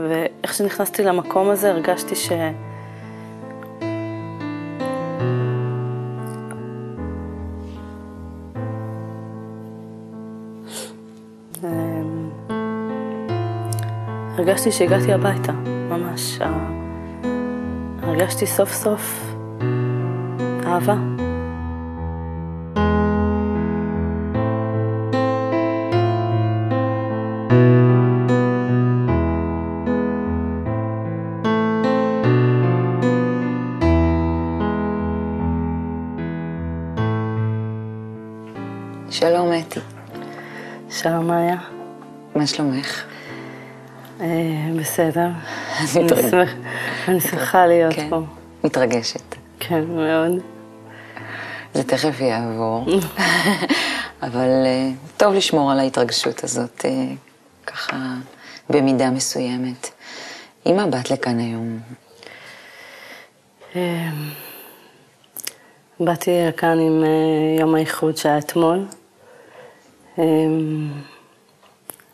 ואיך שנכנסתי למקום הזה הרגשתי ש... אמ, הרגשתי שהגעתי הביתה, ממש. הרגשתי סוף סוף אהבה. אני שמחה להיות כן. פה. מתרגשת. כן, מאוד. זה תכף יעבור. אבל אה, טוב לשמור על ההתרגשות הזאת, אה, ככה במידה מסוימת. עם מה באת לכאן היום? אה, באתי לכאן עם אה, יום האיחוד שהיה אתמול. אה,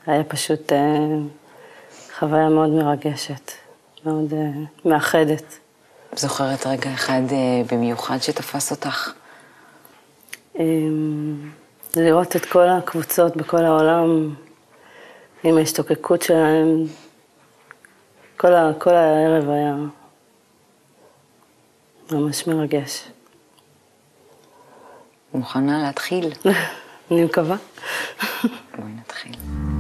היה פשוט חוויה מאוד מרגשת, מאוד אה, מאחדת. זוכרת רגע אחד אה, במיוחד שתפס אותך? אה, לראות את כל הקבוצות בכל העולם עם ההשתוקקות שלהם, כל, ה, כל הערב היה ממש מרגש. מוכנה להתחיל? אני מקווה. בואי נתחיל.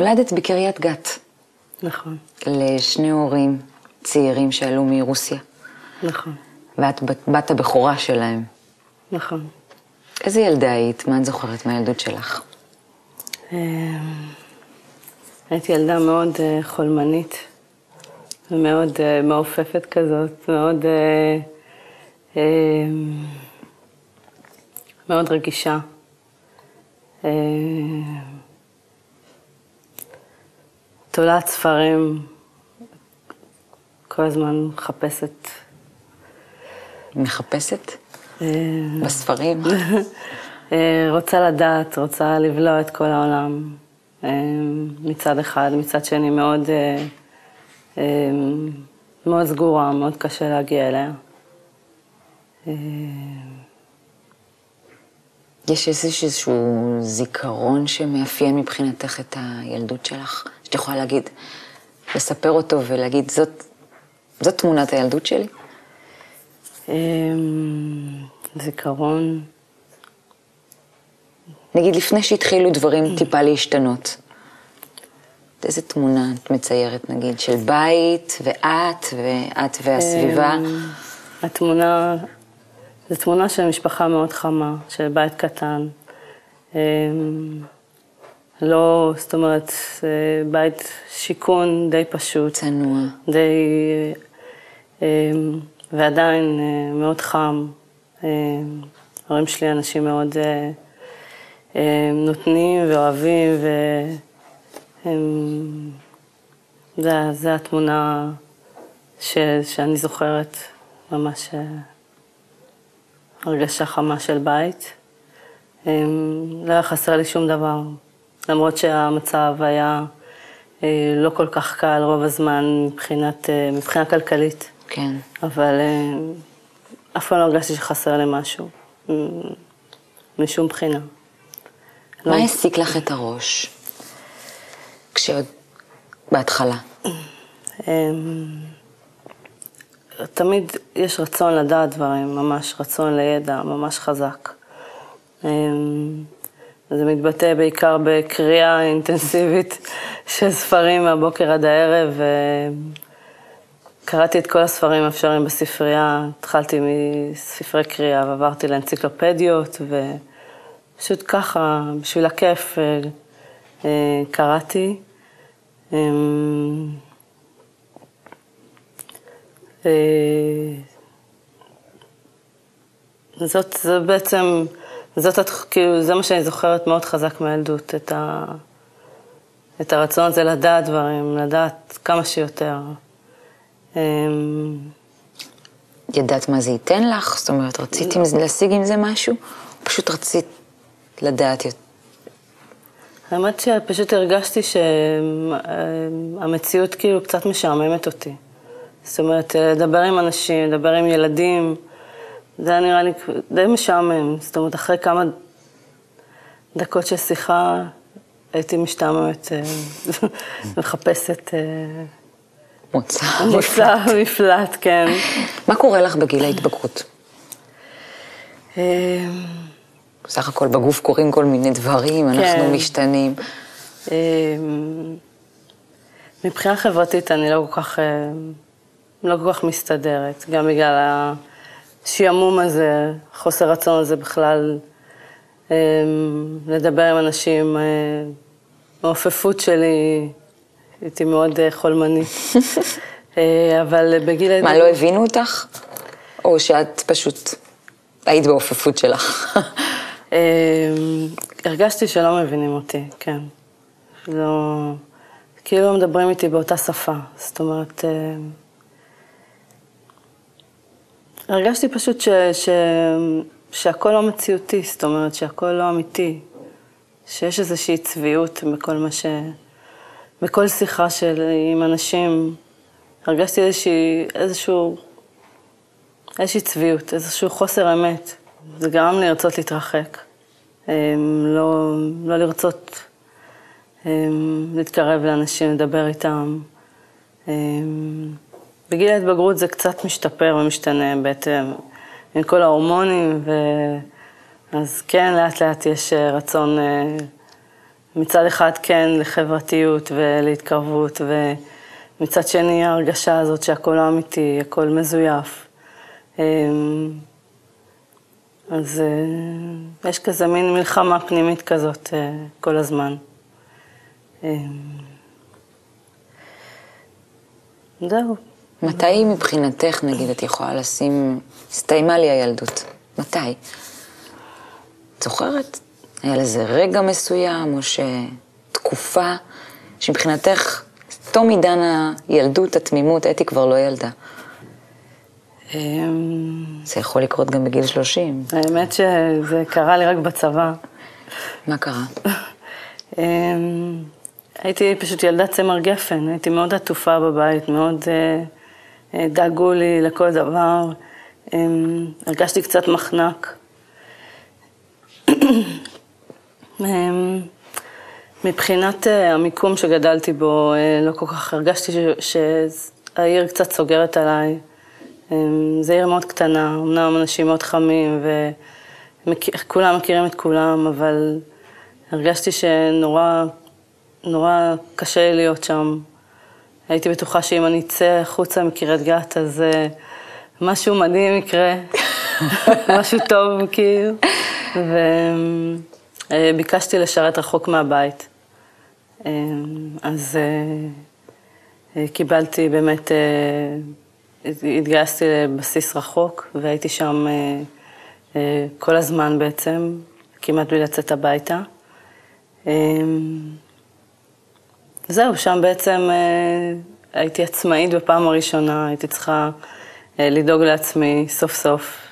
נולדת בקריית גת, נכון, לשני הורים צעירים שעלו מרוסיה, נכון, ואת בת, הבכורה שלהם. נכון. איזה ילדה היית? מה את זוכרת מהילדות שלך? אמ, הייתי ילדה מאוד אה, חולמנית ומאוד אה, מעופפת כזאת, מאוד, אה, אמ, מאוד רגישה. תולעת ספרים, כל הזמן מחפשת. מחפשת? אמ, בספרים? אה, רוצה לדעת, רוצה לבלוע את כל העולם אה, מצד אחד, מצד שני מאוד, אה, אה, מאוד סגורה, מאוד קשה להגיע אליה. אה, יש איזשהו זיכרון שמאפיין מבחינתך את הילדות שלך? שאת יכולה להגיד, לספר אותו ולהגיד, זאת, זאת תמונת הילדות שלי? אה, זיכרון, נגיד, לפני שהתחילו דברים טיפה להשתנות. איזה תמונה את מציירת, נגיד, של בית, ואת, ואת והסביבה? אה, התמונה, זו תמונה של משפחה מאוד חמה, של בית קטן. לא, זאת אומרת, בית שיכון די פשוט. צנוע. די... אה, ועדיין אה, מאוד חם. אה, ההורים שלי אנשים מאוד נותנים ואוהבים, והם... זה, זה התמונה ש, שאני זוכרת, ממש הרגשה חמה של בית. לא היה חסר לי שום דבר, למרות שהמצב היה אה, לא כל כך קל רוב הזמן מבחינת, אה, מבחינה כלכלית, כן. אבל אה, אף פעם לא הרגשתי שחסר לי משהו, משום בחינה. מה לא- העסיק לך את הראש? כשעוד... בהתחלה. אמ, תמיד יש רצון לדעת דברים, ממש רצון לידע, ממש חזק. זה מתבטא בעיקר בקריאה אינטנסיבית של ספרים מהבוקר עד הערב. קראתי את כל הספרים האפשריים בספרייה, התחלתי מספרי קריאה ועברתי לאנציקלופדיות, ופשוט ככה, בשביל הכיף, אה, אה, קראתי. אמ, אה, זאת, זה בעצם, זאת, כאילו, זה מה שאני זוכרת מאוד חזק מהילדות, את, ה, את הרצון הזה לדעת דברים, לדעת כמה שיותר. אמ, ידעת מה זה ייתן לך? זאת אומרת, רצית להשיג עם זה משהו? או פשוט רצית לדעת יותר? האמת שפשוט הרגשתי שהמציאות כאילו קצת משעממת אותי. זאת אומרת, לדבר עם אנשים, לדבר עם ילדים, זה היה נראה לי די משעמם. זאת אומרת, אחרי כמה דקות של שיחה הייתי משתעממת, אה, מחפשת אה, מוצא. מוצא, מפלט, כן. מה קורה לך בגיל ההתבגרות? אה, בסך הכל בגוף קורים כל מיני דברים, אנחנו כן. משתנים. אה, מבחינה חברתית אני לא כל כך, אה, לא כל כך מסתדרת, גם בגלל השעמום הזה, חוסר רצון הזה בכלל אה, לדבר עם אנשים, אה, העופפות שלי, הייתי מאוד אה, חולמנית. אה, אבל בגיל... מה, לא הבינו אותך? או שאת פשוט היית בעופפות שלך? אה, הרגשתי שלא מבינים אותי, כן. לא... כאילו מדברים איתי באותה שפה. זאת אומרת, אה, הרגשתי פשוט ש, ש, שהכל לא מציאותי, זאת אומרת שהכל לא אמיתי. שיש איזושהי צביעות בכל מה ש... בכל שיחה של עם אנשים, הרגשתי איזושהי, איזשהו, איזושהי צביעות, איזשהו חוסר אמת. זה גרם לי לרצות להתרחק. אמ, לא, לא לרצות אמ, להתקרב לאנשים, לדבר איתם. בגיל ההתבגרות זה קצת משתפר ומשתנה בעצם עם כל ההורמונים, ו... אז כן, לאט לאט יש אה, רצון אה, מצד אחד כן לחברתיות ולהתקרבות, ומצד שני ההרגשה הזאת שהכל אמיתי, הכל מזויף. אמ, אז אה, יש כזה מין מלחמה פנימית כזאת כל הזמן. אמ, זהו. מתי מבחינתך, נגיד, את יכולה לשים, הסתיימה לי הילדות? מתי? את זוכרת? היה לזה רגע מסוים, או שתקופה שמבחינתך, תום עידן הילדות, התמימות, אתי כבר לא ילדה. אמ, זה יכול לקרות גם בגיל 30. האמת שזה קרה לי רק בצבא. מה קרה? אמ, הייתי פשוט ילדת צמר גפן, הייתי מאוד עטופה בבית, מאוד אה, דאגו לי לכל דבר. אמ, הרגשתי קצת מחנק. אמ, מבחינת אה, המיקום שגדלתי בו, אה, לא כל כך הרגשתי שהעיר קצת סוגרת עליי. אמ, זו עיר מאוד קטנה, אמנם אנשים מאוד חמים וכולם מכירים את כולם, אבל הרגשתי שנורא נורא קשה להיות שם. הייתי בטוחה שאם אני אצא החוצה מקריית גת, אז אה, משהו מדהים יקרה, משהו טוב, כאילו. וביקשתי לשרת רחוק מהבית. אה, אז אה, אה, קיבלתי באמת, אה, התגייסתי לבסיס רחוק, והייתי שם אה, אה, כל הזמן בעצם, כמעט בלי לצאת הביתה. אה, זהו, שם בעצם אה, הייתי עצמאית בפעם הראשונה, הייתי צריכה אה, לדאוג לעצמי סוף סוף.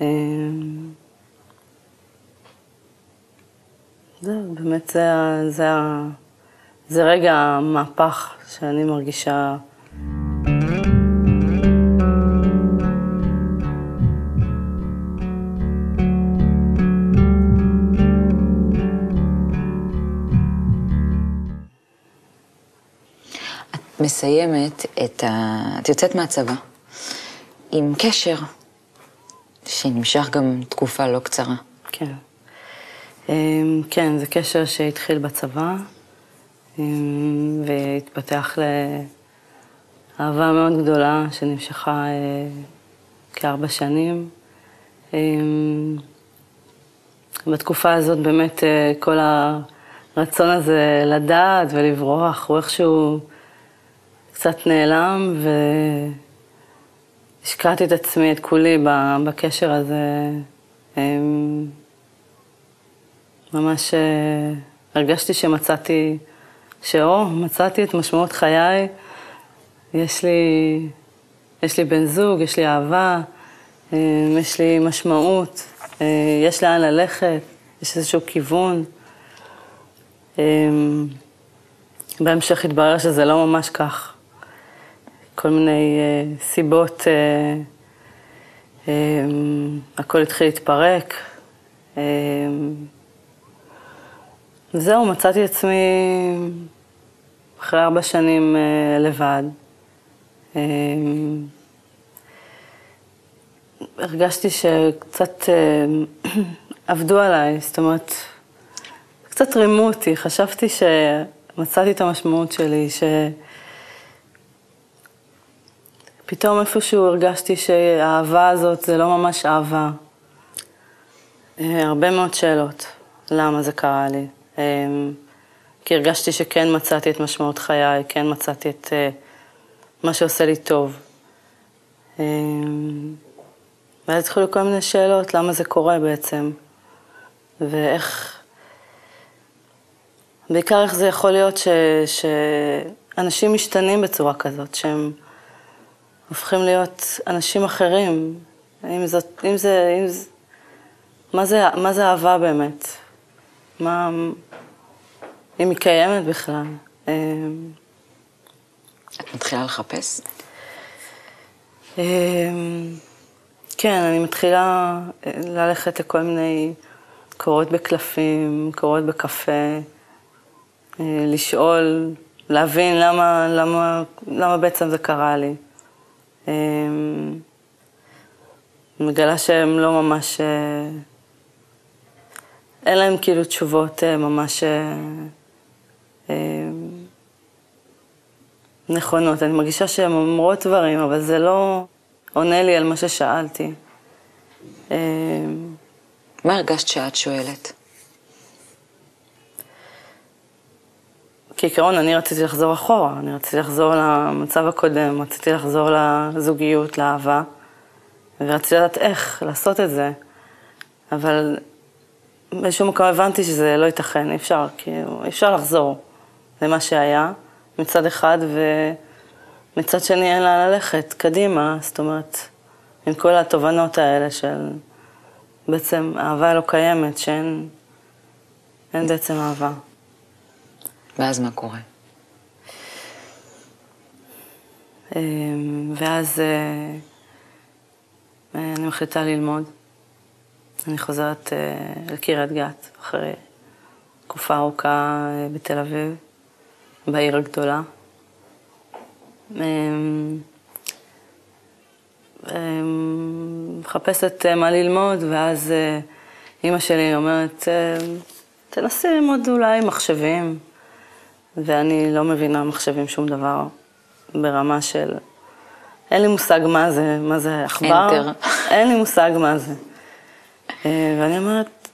אה, זהו, באמת זה, זה, זה רגע המהפך שאני מרגישה. מסיימת את ה... את יוצאת מהצבא עם קשר שנמשך גם תקופה לא קצרה. כן. אמ, כן, זה קשר שהתחיל בצבא, אמ, והתפתח לאהבה מאוד גדולה שנמשכה אה, כארבע שנים. אמ, בתקופה הזאת באמת אה, כל הרצון הזה לדעת ולברוח הוא איכשהו קצת נעלם, והשקעתי את עצמי, את כולי, בקשר הזה. אמ, ממש אה, הרגשתי שמצאתי, שאו, מצאתי את משמעות חיי, יש לי יש לי בן זוג, יש לי אהבה, אה, יש לי משמעות, אה, יש לאן ללכת, יש איזשהו כיוון. אה, בהמשך התברר שזה לא ממש כך. כל מיני סיבות, הכל התחיל להתפרק. זהו, מצאתי עצמי אחרי ארבע שנים לבד. הרגשתי שקצת אה, עבדו עליי, זאת אומרת, קצת רימו אותי, חשבתי שמצאתי את המשמעות שלי, שפתאום איפשהו הרגשתי שהאהבה הזאת זה לא ממש אהבה. אה, הרבה מאוד שאלות, למה זה קרה לי. אה, כי הרגשתי שכן מצאתי את משמעות חיי, כן מצאתי את מה שעושה לי טוב. ואז התחילו כל מיני שאלות, למה זה קורה בעצם, ואיך, בעיקר איך זה יכול להיות ש, שאנשים משתנים בצורה כזאת, שהם הופכים להיות אנשים אחרים, אם זאת, אם זה, אם זה, מה זה, מה זה אהבה באמת? מה, אם היא קיימת בכלל? אמ, את מתחילה לחפש? אמ, כן, אני מתחילה אה, ללכת לכל מיני קורות בקלפים, קורות בקפה, אה, לשאול, להבין למה, למה, למה בעצם זה קרה לי. אה, מגלה שהם לא ממש... אין להם כאילו תשובות ממש נכונות. אני מרגישה שהן אומרות דברים, אבל זה לא... עונה לי על מה ששאלתי. אמ, מה הרגשת שאת שואלת? כעיקרון, אני רציתי לחזור אחורה, אני רציתי לחזור למצב הקודם, רציתי לחזור לזוגיות, לאהבה, ורציתי לדעת איך לעשות את זה, אבל באיזשהו מקום הבנתי שזה לא ייתכן, אי אפשר, כאילו, אי אפשר לחזור למה שהיה מצד אחד, ו... מצד שני אין לאן ללכת, קדימה, זאת אומרת, עם כל התובנות האלה של בעצם אהבה לא קיימת, שאין אין בעצם אהבה. ואז מה קורה? אמ, ואז אה, אני מחליטה ללמוד. אני חוזרת אה, לקריית גת אחרי תקופה ארוכה אה, בתל אביב, בעיר הגדולה. אמ, אמ, מחפשת אה, מה ללמוד, ואז אה, אימא שלי אומרת, אה, תנסי ללמוד אולי מחשבים, ואני לא מבינה מחשבים שום דבר ברמה של... אין לי מושג מה זה, מה זה עכבר. אין לי מושג מה זה. ואני אומרת,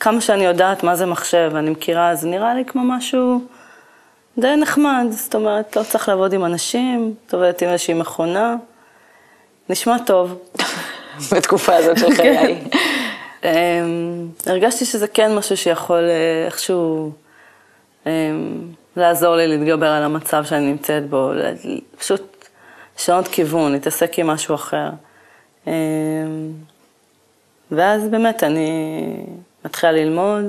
כמה שאני יודעת מה זה מחשב, אני מכירה, זה נראה לי כמו משהו די נחמד, זאת אומרת, לא צריך לעבוד עם אנשים, את עובדת עם איזושהי מכונה, נשמע טוב. בתקופה הזאת של חיי. אמ, הרגשתי שזה כן משהו שיכול אה, איכשהו לעזור לי להתגבר על המצב שאני נמצאת בו, פשוט לשנות כיוון, להתעסק עם משהו אחר. אמ, ואז באמת אני מתחילה ללמוד.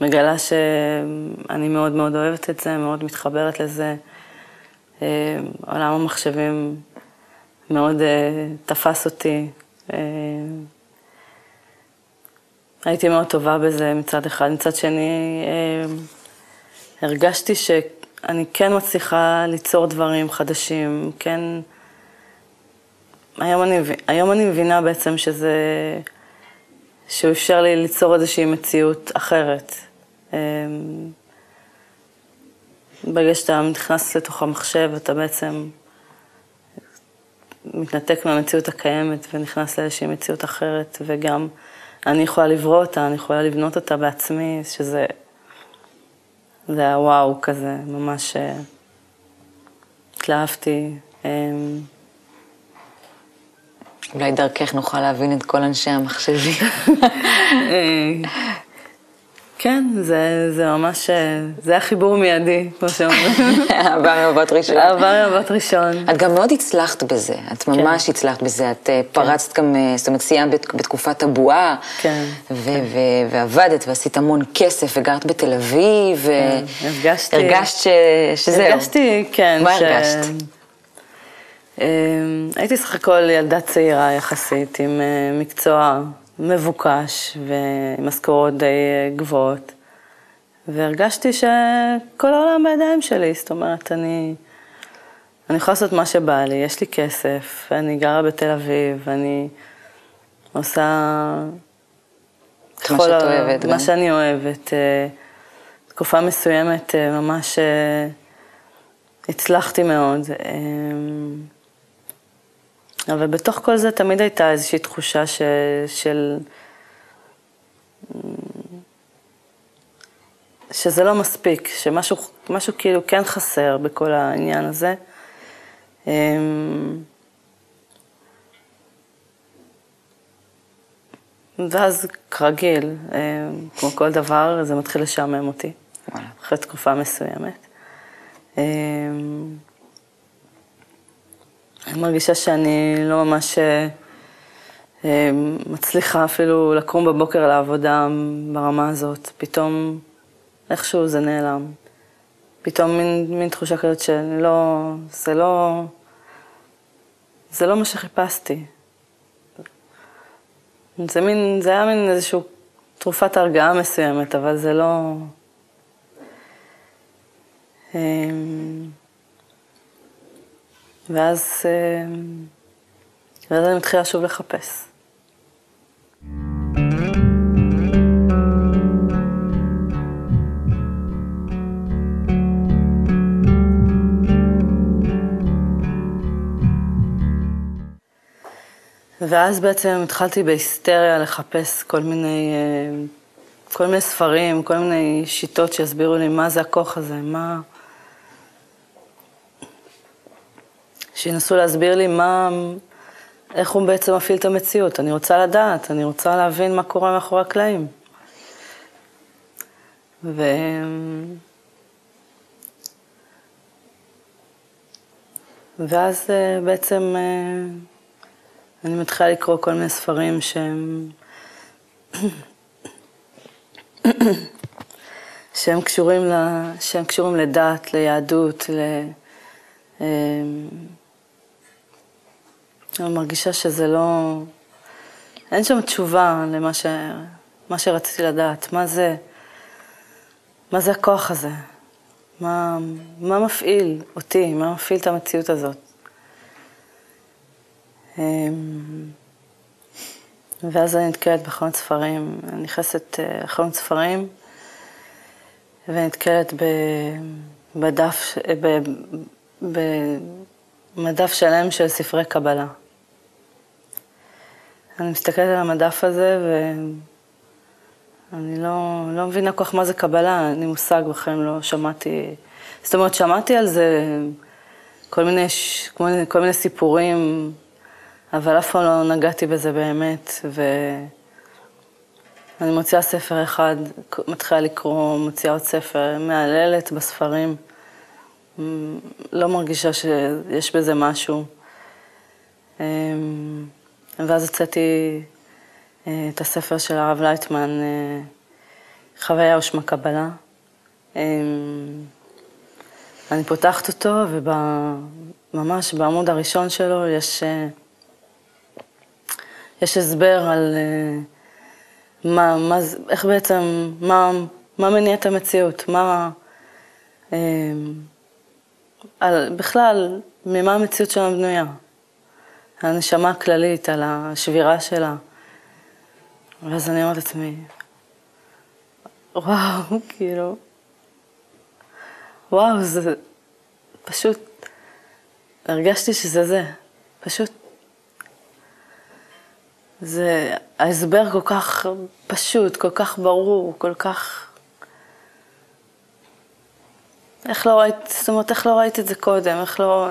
מגלה שאני מאוד מאוד אוהבת את זה, מאוד מתחברת לזה. עולם המחשבים מאוד אה, תפס אותי. הייתי מאוד טובה בזה מצד אחד. מצד שני, הרגשתי שאני כן מצליחה ליצור דברים חדשים, כן... היום אני, היום אני מבינה בעצם שזה... שהוא אפשר לי ליצור איזושהי מציאות אחרת. אמ, ברגע שאתה נכנס לתוך המחשב, אתה בעצם מתנתק מהמציאות הקיימת ונכנס לאיזושהי מציאות אחרת, וגם אני יכולה לברוא אותה, אני יכולה לבנות אותה בעצמי, שזה... זה היה וואו כזה, ממש אה, התלהבתי. אמ, אולי דרכך נוכל להבין את כל אנשי המחשבים. אה, כן, זה, זה ממש, זה היה חיבור מיידי, כמו שאומרים. אהבה ממבט ראשון. אהבה ממבט ראשון. את גם מאוד הצלחת בזה, את כן. ממש הצלחת בזה, את אה, פרצת גם, אה, זאת אומרת, סיימת בת- בתקופת הבועה, כן, ו- ו- ועבדת ועשית המון כסף, וגרת בתל אביב, כן, הרגשתי- הרגשת ש- שזהו. הרגשתי, כן. מה ש- הרגשת? אה, הייתי סך הכל ילדה צעירה יחסית, עם אה, מקצוע מבוקש ועם משכורות די אה, גבוהות. והרגשתי שכל העולם בידיים שלי, זאת אומרת, אני, אני יכולה לעשות מה שבא לי, יש לי כסף, אני גרה בתל אביב, אני עושה... מה שאת אוהבת מה גם. שאני אוהבת. אה, תקופה מסוימת אה, ממש הצלחתי מאוד. אבל בתוך כל זה תמיד הייתה איזושהי תחושה ש, של... שזה לא מספיק, שמשהו משהו כאילו כן חסר בכל העניין הזה. אמ, ואז כרגיל, אמ, כמו כל דבר, זה מתחיל לשעמם אותי, וואלה. אחרי תקופה מסוימת. אמ, אני מרגישה שאני לא ממש אה, אה, מצליחה אפילו לקום בבוקר לעבודה ברמה הזאת. פתאום איכשהו זה נעלם. פתאום מין, מין תחושה כזאת שאני לא, זה לא, זה לא מה שחיפשתי. זה מין, זה היה מין איזושהי תרופת הרגעה מסוימת, אבל זה לא... ואז, אמ, ואז אני מתחילה שוב לחפש. ואז בעצם התחלתי בהיסטריה לחפש כל מיני, אה, כל מיני ספרים, כל מיני שיטות שיסבירו לי מה זה הכוח הזה, מה... שינסו להסביר לי מה, איך הוא בעצם מפעיל את המציאות. אני רוצה לדעת, אני רוצה להבין מה קורה מאחורי הקלעים. ו... ואז אה, בעצם אה, אני מתחילה לקרוא כל מיני ספרים שהם... שהם קשורים, ל... שהם קשורים לדת, ליהדות, ל... אני מרגישה שזה לא... אין שם תשובה למה ש... מה שרציתי לדעת. מה זה... מה זה הכוח הזה? מה, מה מפעיל אותי? מה מפעיל את המציאות הזאת? אמ, ואז אני נתקלת בחנות ספרים, אני נכנסת אה, לחנות ספרים ונתקלת. בדף. במדף שלם של ספרי קבלה. אני מסתכלת על המדף הזה ואני לא, לא מבינה כל כך מה זה קבלה, אין לי מושג בכלל, לא שמעתי, זאת אומרת, שמעתי על זה כל מיני, כל כל מיני סיפורים, אבל אף פעם לא נגעתי בזה באמת, ואני מוציאה ספר אחד, מתחילה לקרוא, מוציאה עוד ספר, מהללת בספרים. לא מרגישה שיש בזה משהו. ואז הוצאתי אה, את הספר של הרב לייטמן, אה, חוויה ושמה קבלה. אמ, אני פותחת אותו, וממש בעמוד הראשון שלו יש, אה, יש הסבר על מה, מה, איך בעצם, מה, מה מניע את המציאות, מה... אמ, על, בכלל, ממה המציאות שלנו בנויה. הנשמה הכללית, על השבירה שלה. ואז אני אומרת לעצמי, וואו, כאילו, וואו, זה פשוט, הרגשתי שזה זה, פשוט, זה ההסבר כל כך פשוט, כל כך ברור, כל כך... איך לא ראית, זאת אומרת, איך לא ראית את זה קודם, איך לא...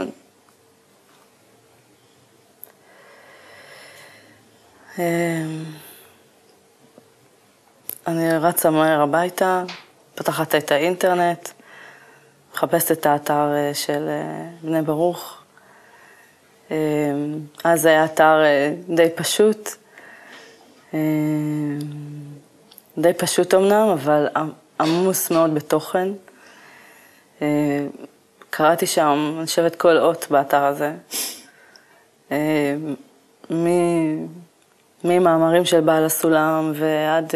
אני רצה מהר הביתה, פתחת את האינטרנט, מחפשת את האתר אה, של אה, בני ברוך. אה, אז היה אתר די פשוט, די פשוט אמנם, אבל עמוס מאוד בתוכן. קראתי שם, אני חושבת, כל אות באתר הזה. ממאמרים של בעל הסולם ועד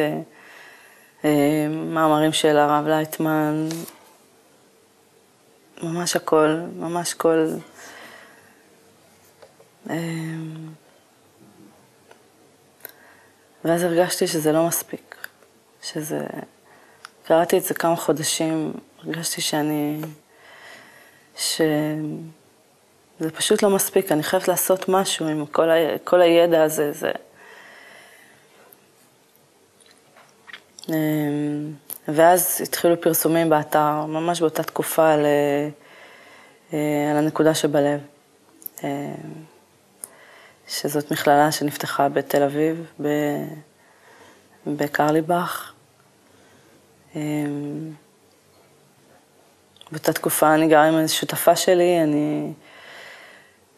מאמרים של הרב לייטמן, ממש הכל, ממש כל... אמ, ואז הרגשתי שזה לא מספיק, שזה... קראתי את זה כמה חודשים, הרגשתי שאני... שזה פשוט לא מספיק, אני חייבת לעשות משהו עם כל, ה... כל הידע הזה. זה... ואז התחילו פרסומים באתר, ממש באותה תקופה, על, אה, על הנקודה שבלב. אה, שזאת מכללה שנפתחה בתל אביב, בקרליבך. אה, באותה תקופה אני גרה עם איזו שותפה שלי, אני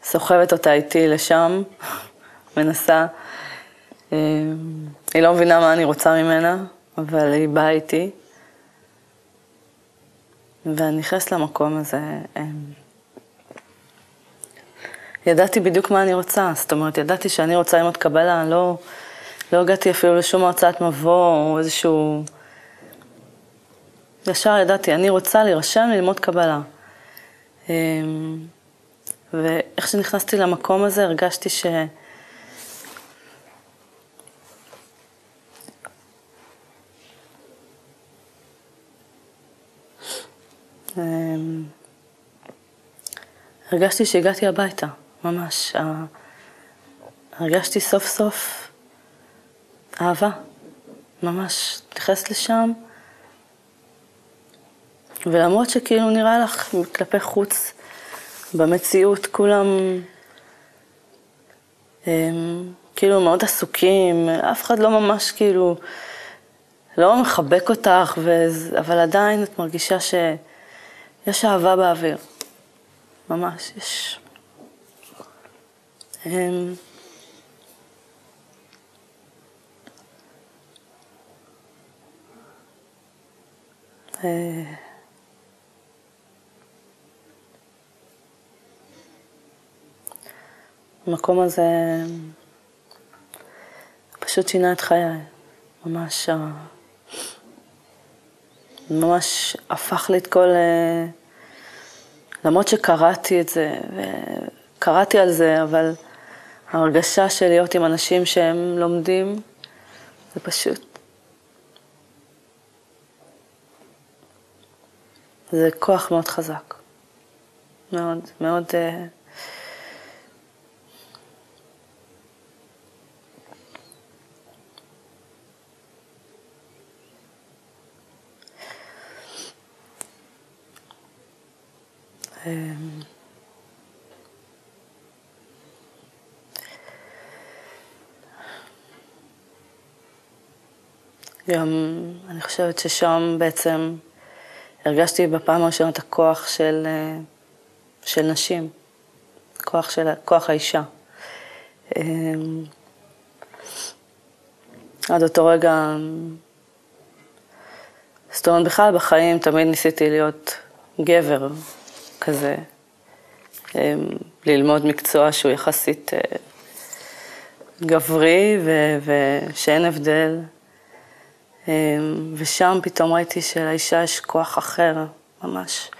סוחבת אותה איתי לשם, מנסה. היא לא מבינה מה אני רוצה ממנה, אבל היא באה איתי. ואני נכנסת למקום הזה, אמ, ידעתי בדיוק מה אני רוצה, זאת אומרת, ידעתי שאני רוצה ללמוד קבלה, לא, לא הגעתי אפילו לשום הרצאת מבוא או איזשהו... ישר ידעתי, אני רוצה להירשם ללמוד קבלה. אמ, ואיך שנכנסתי למקום הזה, הרגשתי ש... הרגשתי שהגעתי הביתה, ממש. הרגשתי סוף סוף אהבה, ממש. נכנסת לשם, ולמרות שכאילו נראה לך כלפי חוץ, במציאות כולם הם, כאילו מאוד עסוקים, אף אחד לא ממש כאילו, לא מחבק אותך, וזה, אבל עדיין את מרגישה ש... יש אהבה באוויר, ממש, יש. הם... אה, המקום הזה פשוט שינה את חיי, ממש ממש הפך לי את כל... אה, למרות שקראתי את זה, וקראתי על זה, אבל ההרגשה של להיות עם אנשים שהם לומדים, זה פשוט... זה כוח מאוד חזק. מאוד, מאוד... גם אני חושבת ששם בעצם הרגשתי בפעם הראשונה את הכוח של, אה, של נשים, כוח, של, כוח האישה. אמ, עד אותו רגע, זאת אומרת, בכלל בחיים תמיד ניסיתי להיות גבר, כזה, אמ, ללמוד מקצוע שהוא יחסית אה, גברי ושאין הבדל. אמ, ושם פתאום ראיתי שלאישה יש כוח אחר, ממש.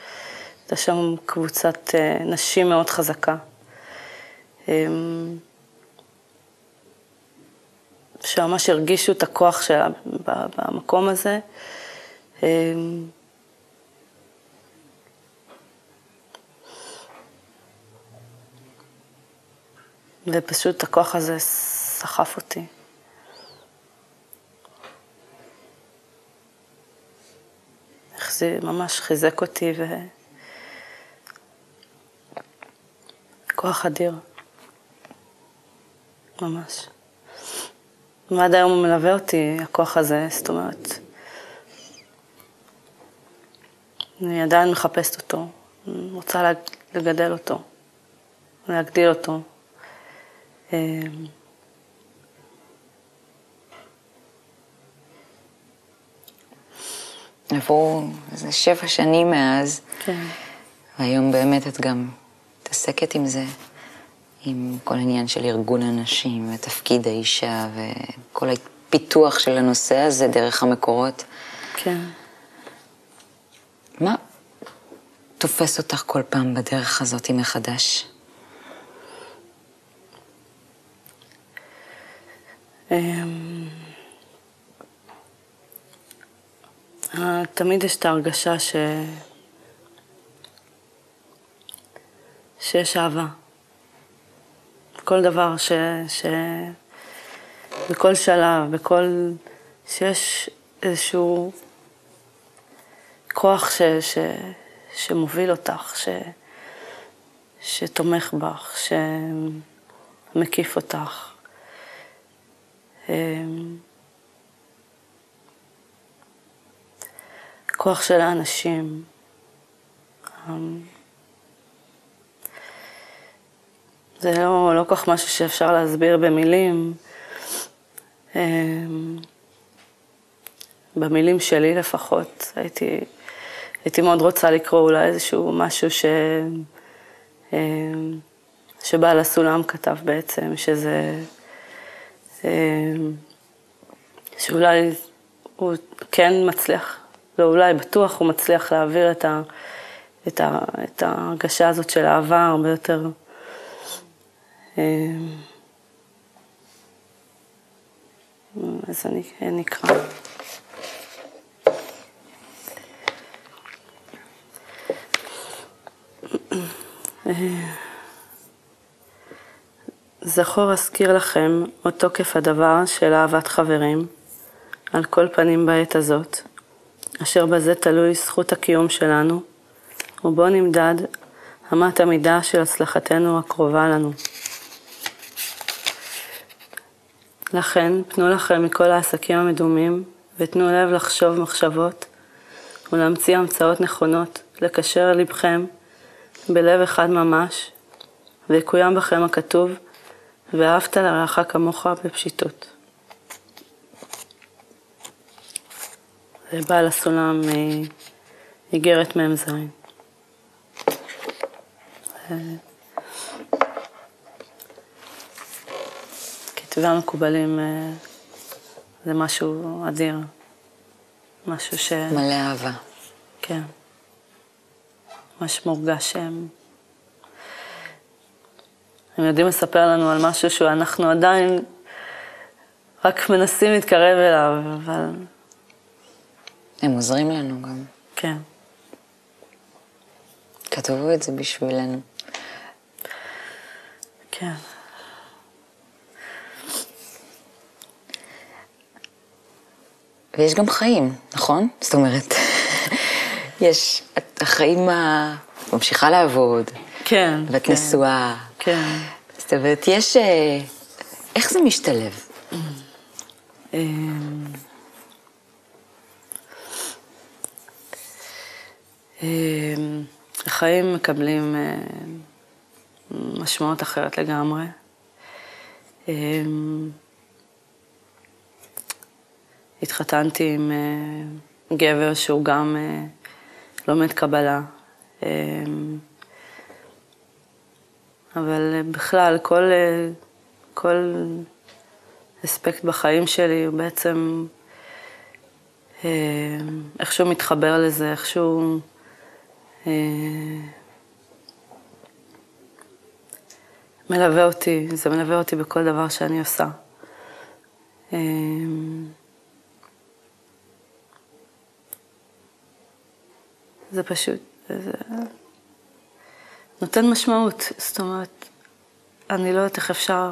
הייתה שם קבוצת אה, נשים מאוד חזקה. אמ, שממש הרגישו את הכוח שלה במקום הזה. ופשוט הכוח הזה סחף אותי. איך זה ממש חיזק אותי ו... כוח אדיר, ממש. ועד היום הוא מלווה אותי, הכוח הזה, זאת אומרת, אני עדיין מחפשת אותו, רוצה לגדל אותו, להגדיל אותו. אמ, עברו איזה שבע שנים מאז, כן. והיום באמת את גם מתעסקת עם זה, עם כל העניין של ארגון הנשים ותפקיד האישה וכל הפיתוח של הנושא הזה דרך המקורות. כן. מה תופס אותך כל פעם בדרך הזאת מחדש? אמ, אה, תמיד יש את ההרגשה ש... שיש אהבה. כל דבר ש... ש... בכל שלב, בכל... שיש איזשהו כוח ש... ש... שמוביל אותך, ש... שתומך בך, שמקיף אותך. אמ, כוח של האנשים. אמ, זה לא, לא כל כך משהו שאפשר להסביר במילים. אמ, במילים שלי לפחות, הייתי, הייתי מאוד רוצה לקרוא אולי איזשהו משהו ש, שבעל הסולם כתב בעצם, שזה, שאולי הוא כן מצליח לא אולי, בטוח הוא מצליח להעביר את, ה, את, ה, את ההרגשה הזאת של אהבה הרבה יותר... אה, אז אני, אקרא. זכור אזכיר לכם עוד תוקף הדבר של אהבת חברים, על כל פנים בעת הזאת, אשר בזה תלוי זכות הקיום שלנו, ובו נמדד אמת המידה של הצלחתנו הקרובה לנו. לכן, פנו לכם מכל העסקים המדומים, ותנו לב לחשוב מחשבות ולהמציא המצאות נכונות, לקשר לבכם בלב אחד ממש, ויקוים בכם הכתוב, ואהבת לרעך כמוך בפשיטות. בעל הסולם מאיגרת מ"ז. כתבי המקובלים אה, זה משהו אדיר, משהו ש... מלא אהבה. כן. ממש מורגש שהם... הם יודעים לספר לנו על משהו שאנחנו עדיין רק מנסים להתקרב אליו, אבל הם עוזרים לנו גם. כן. כתבו את זה בשבילנו. כן. ויש גם חיים, נכון? זאת אומרת, יש, החיים ה... ממשיכה לעבוד. כן. ואת כן. נשואה. כן. זאת אומרת, יש... אה, איך זה משתלב? אמ, אמ, החיים מקבלים אה, משמעות אחרת לגמרי. אמ, התחתנתי עם אה, גבר שהוא גם לומד קבלה. אבל בכלל, כל, כל אספקט בחיים שלי הוא בעצם איכשהו מתחבר לזה, איכשהו... אה, מלווה אותי, זה מלווה אותי בכל דבר שאני עושה. אה, זה פשוט, זה נותן משמעות, זאת אומרת, אני לא יודעת איך אפשר,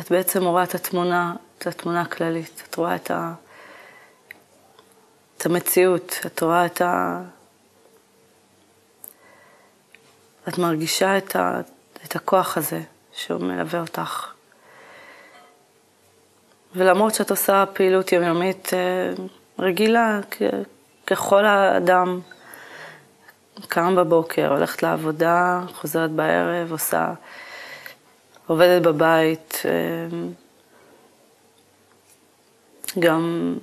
את בעצם רואה את התמונה, את התמונה הכללית, את רואה את ה... את המציאות, את רואה את ה... את מרגישה את, ה... את הכוח הזה שהוא מלווה אותך. ולמרות שאת עושה פעילות יומיומית אה, רגילה, ככל האדם, קם בבוקר, הולכת לעבודה, חוזרת בערב, עושה, עובדת בבית, אה, גם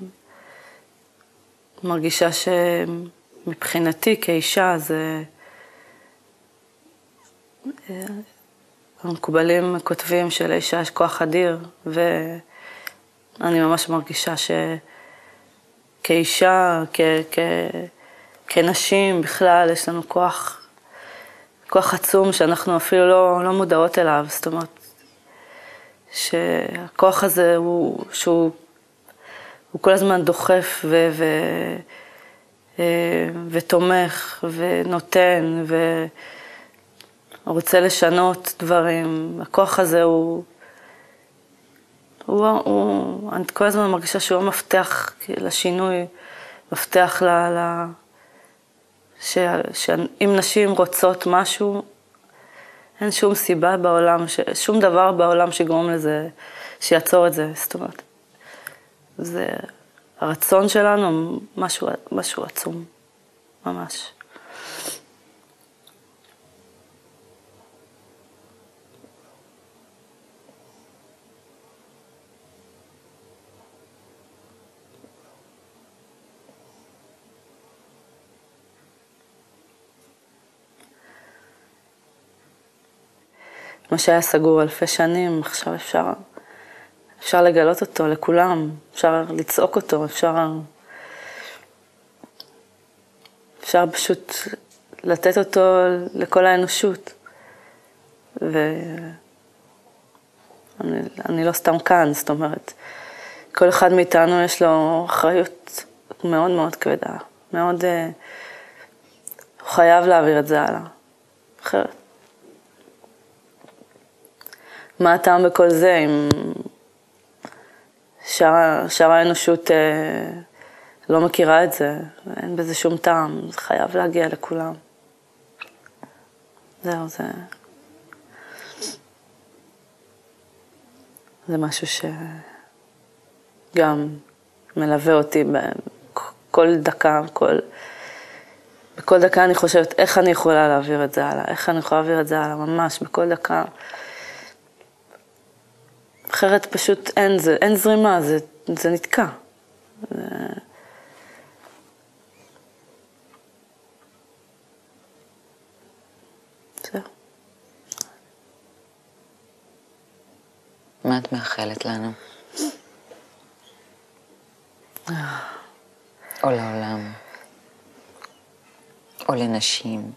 מרגישה שמבחינתי כאישה זה... אה, המקובלים כותבים שלאישה יש כוח אדיר, ואני ממש מרגישה שכאישה, כ... כ... כנשים בכלל, יש לנו כוח, כוח עצום שאנחנו אפילו לא, לא מודעות אליו, זאת אומרת, שהכוח הזה הוא, שהוא הוא כל הזמן דוחף ו, ו, אה, ותומך ונותן ורוצה לשנות דברים. הכוח הזה הוא, הוא, הוא, אני כל הזמן מרגישה שהוא המפתח לשינוי, מפתח ל... ל שאם נשים רוצות משהו, אין שום סיבה בעולם, שום דבר בעולם שיגרום לזה, שיעצור את זה, זאת אומרת. זה הרצון שלנו, משהו, משהו עצום, ממש. מה שהיה סגור אלפי שנים, עכשיו אפשר, אפשר לגלות אותו לכולם, אפשר לצעוק אותו, אפשר, אפשר פשוט לתת אותו לכל האנושות. ואני לא סתם כאן, זאת אומרת, כל אחד מאיתנו יש לו אחריות מאוד מאוד כבדה, מאוד, אה, הוא חייב להעביר את זה הלאה, אחרת. מה הטעם בכל זה אם שאר, האנושות אה, לא מכירה את זה, אין בזה שום טעם, זה חייב להגיע לכולם. זהו, זה... זה משהו שגם מלווה אותי בכל דקה, כל... בכל דקה אני חושבת איך אני יכולה להעביר את זה הלאה, איך אני יכולה להעביר את זה הלאה, ממש, בכל דקה. אחרת פשוט אין, זה, אין זרימה, זה, זה נתקע. זה... מה את מאחלת לנו? או לעולם, או לנשים.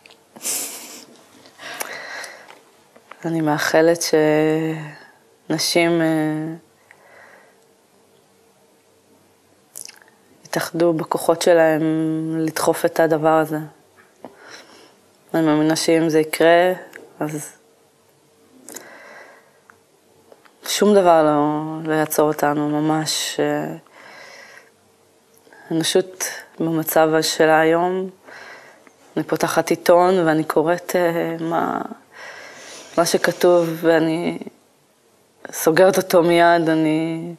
אני מאחלת ש... נשים אה, יתאחדו בכוחות שלהם לדחוף את הדבר הזה. אני מאמינה שאם זה יקרה, אז שום דבר לא, לא יעצור אותנו, ממש. האנושות אה, במצב שלה היום, אני פותחת עיתון ואני קוראת אה, מה, מה שכתוב ואני סוגרת אותו מיד, אני,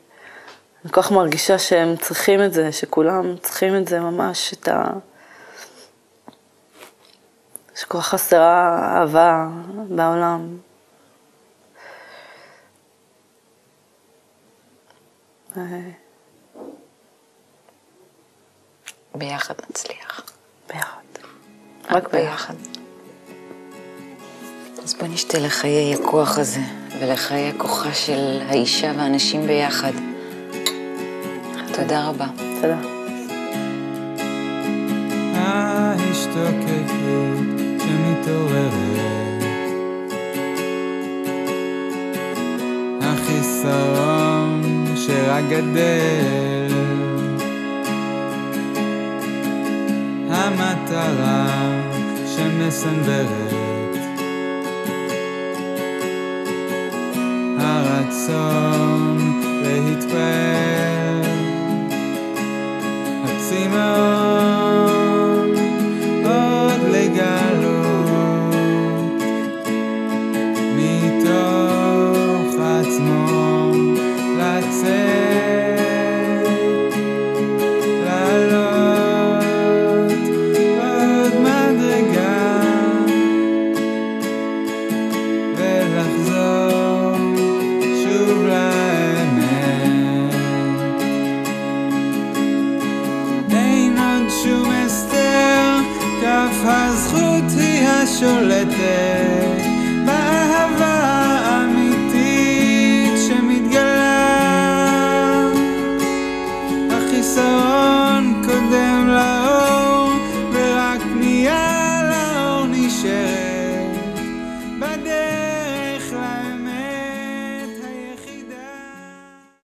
אני כל כך מרגישה שהם צריכים את זה, שכולם צריכים את זה ממש, את ה... שכל כך חסרה אהבה בעולם. ביחד נצליח. ביחד. רק ביחד. אז בוא נשתה לחיי הכוח הזה. ולחיי הכוחה של האישה והנשים ביחד. תודה רבה. תודה. ההשתוקקות שמתעוררת החיסרון שרק גדל המטרה שמסנוורת הרצון להתפעל. הצמאון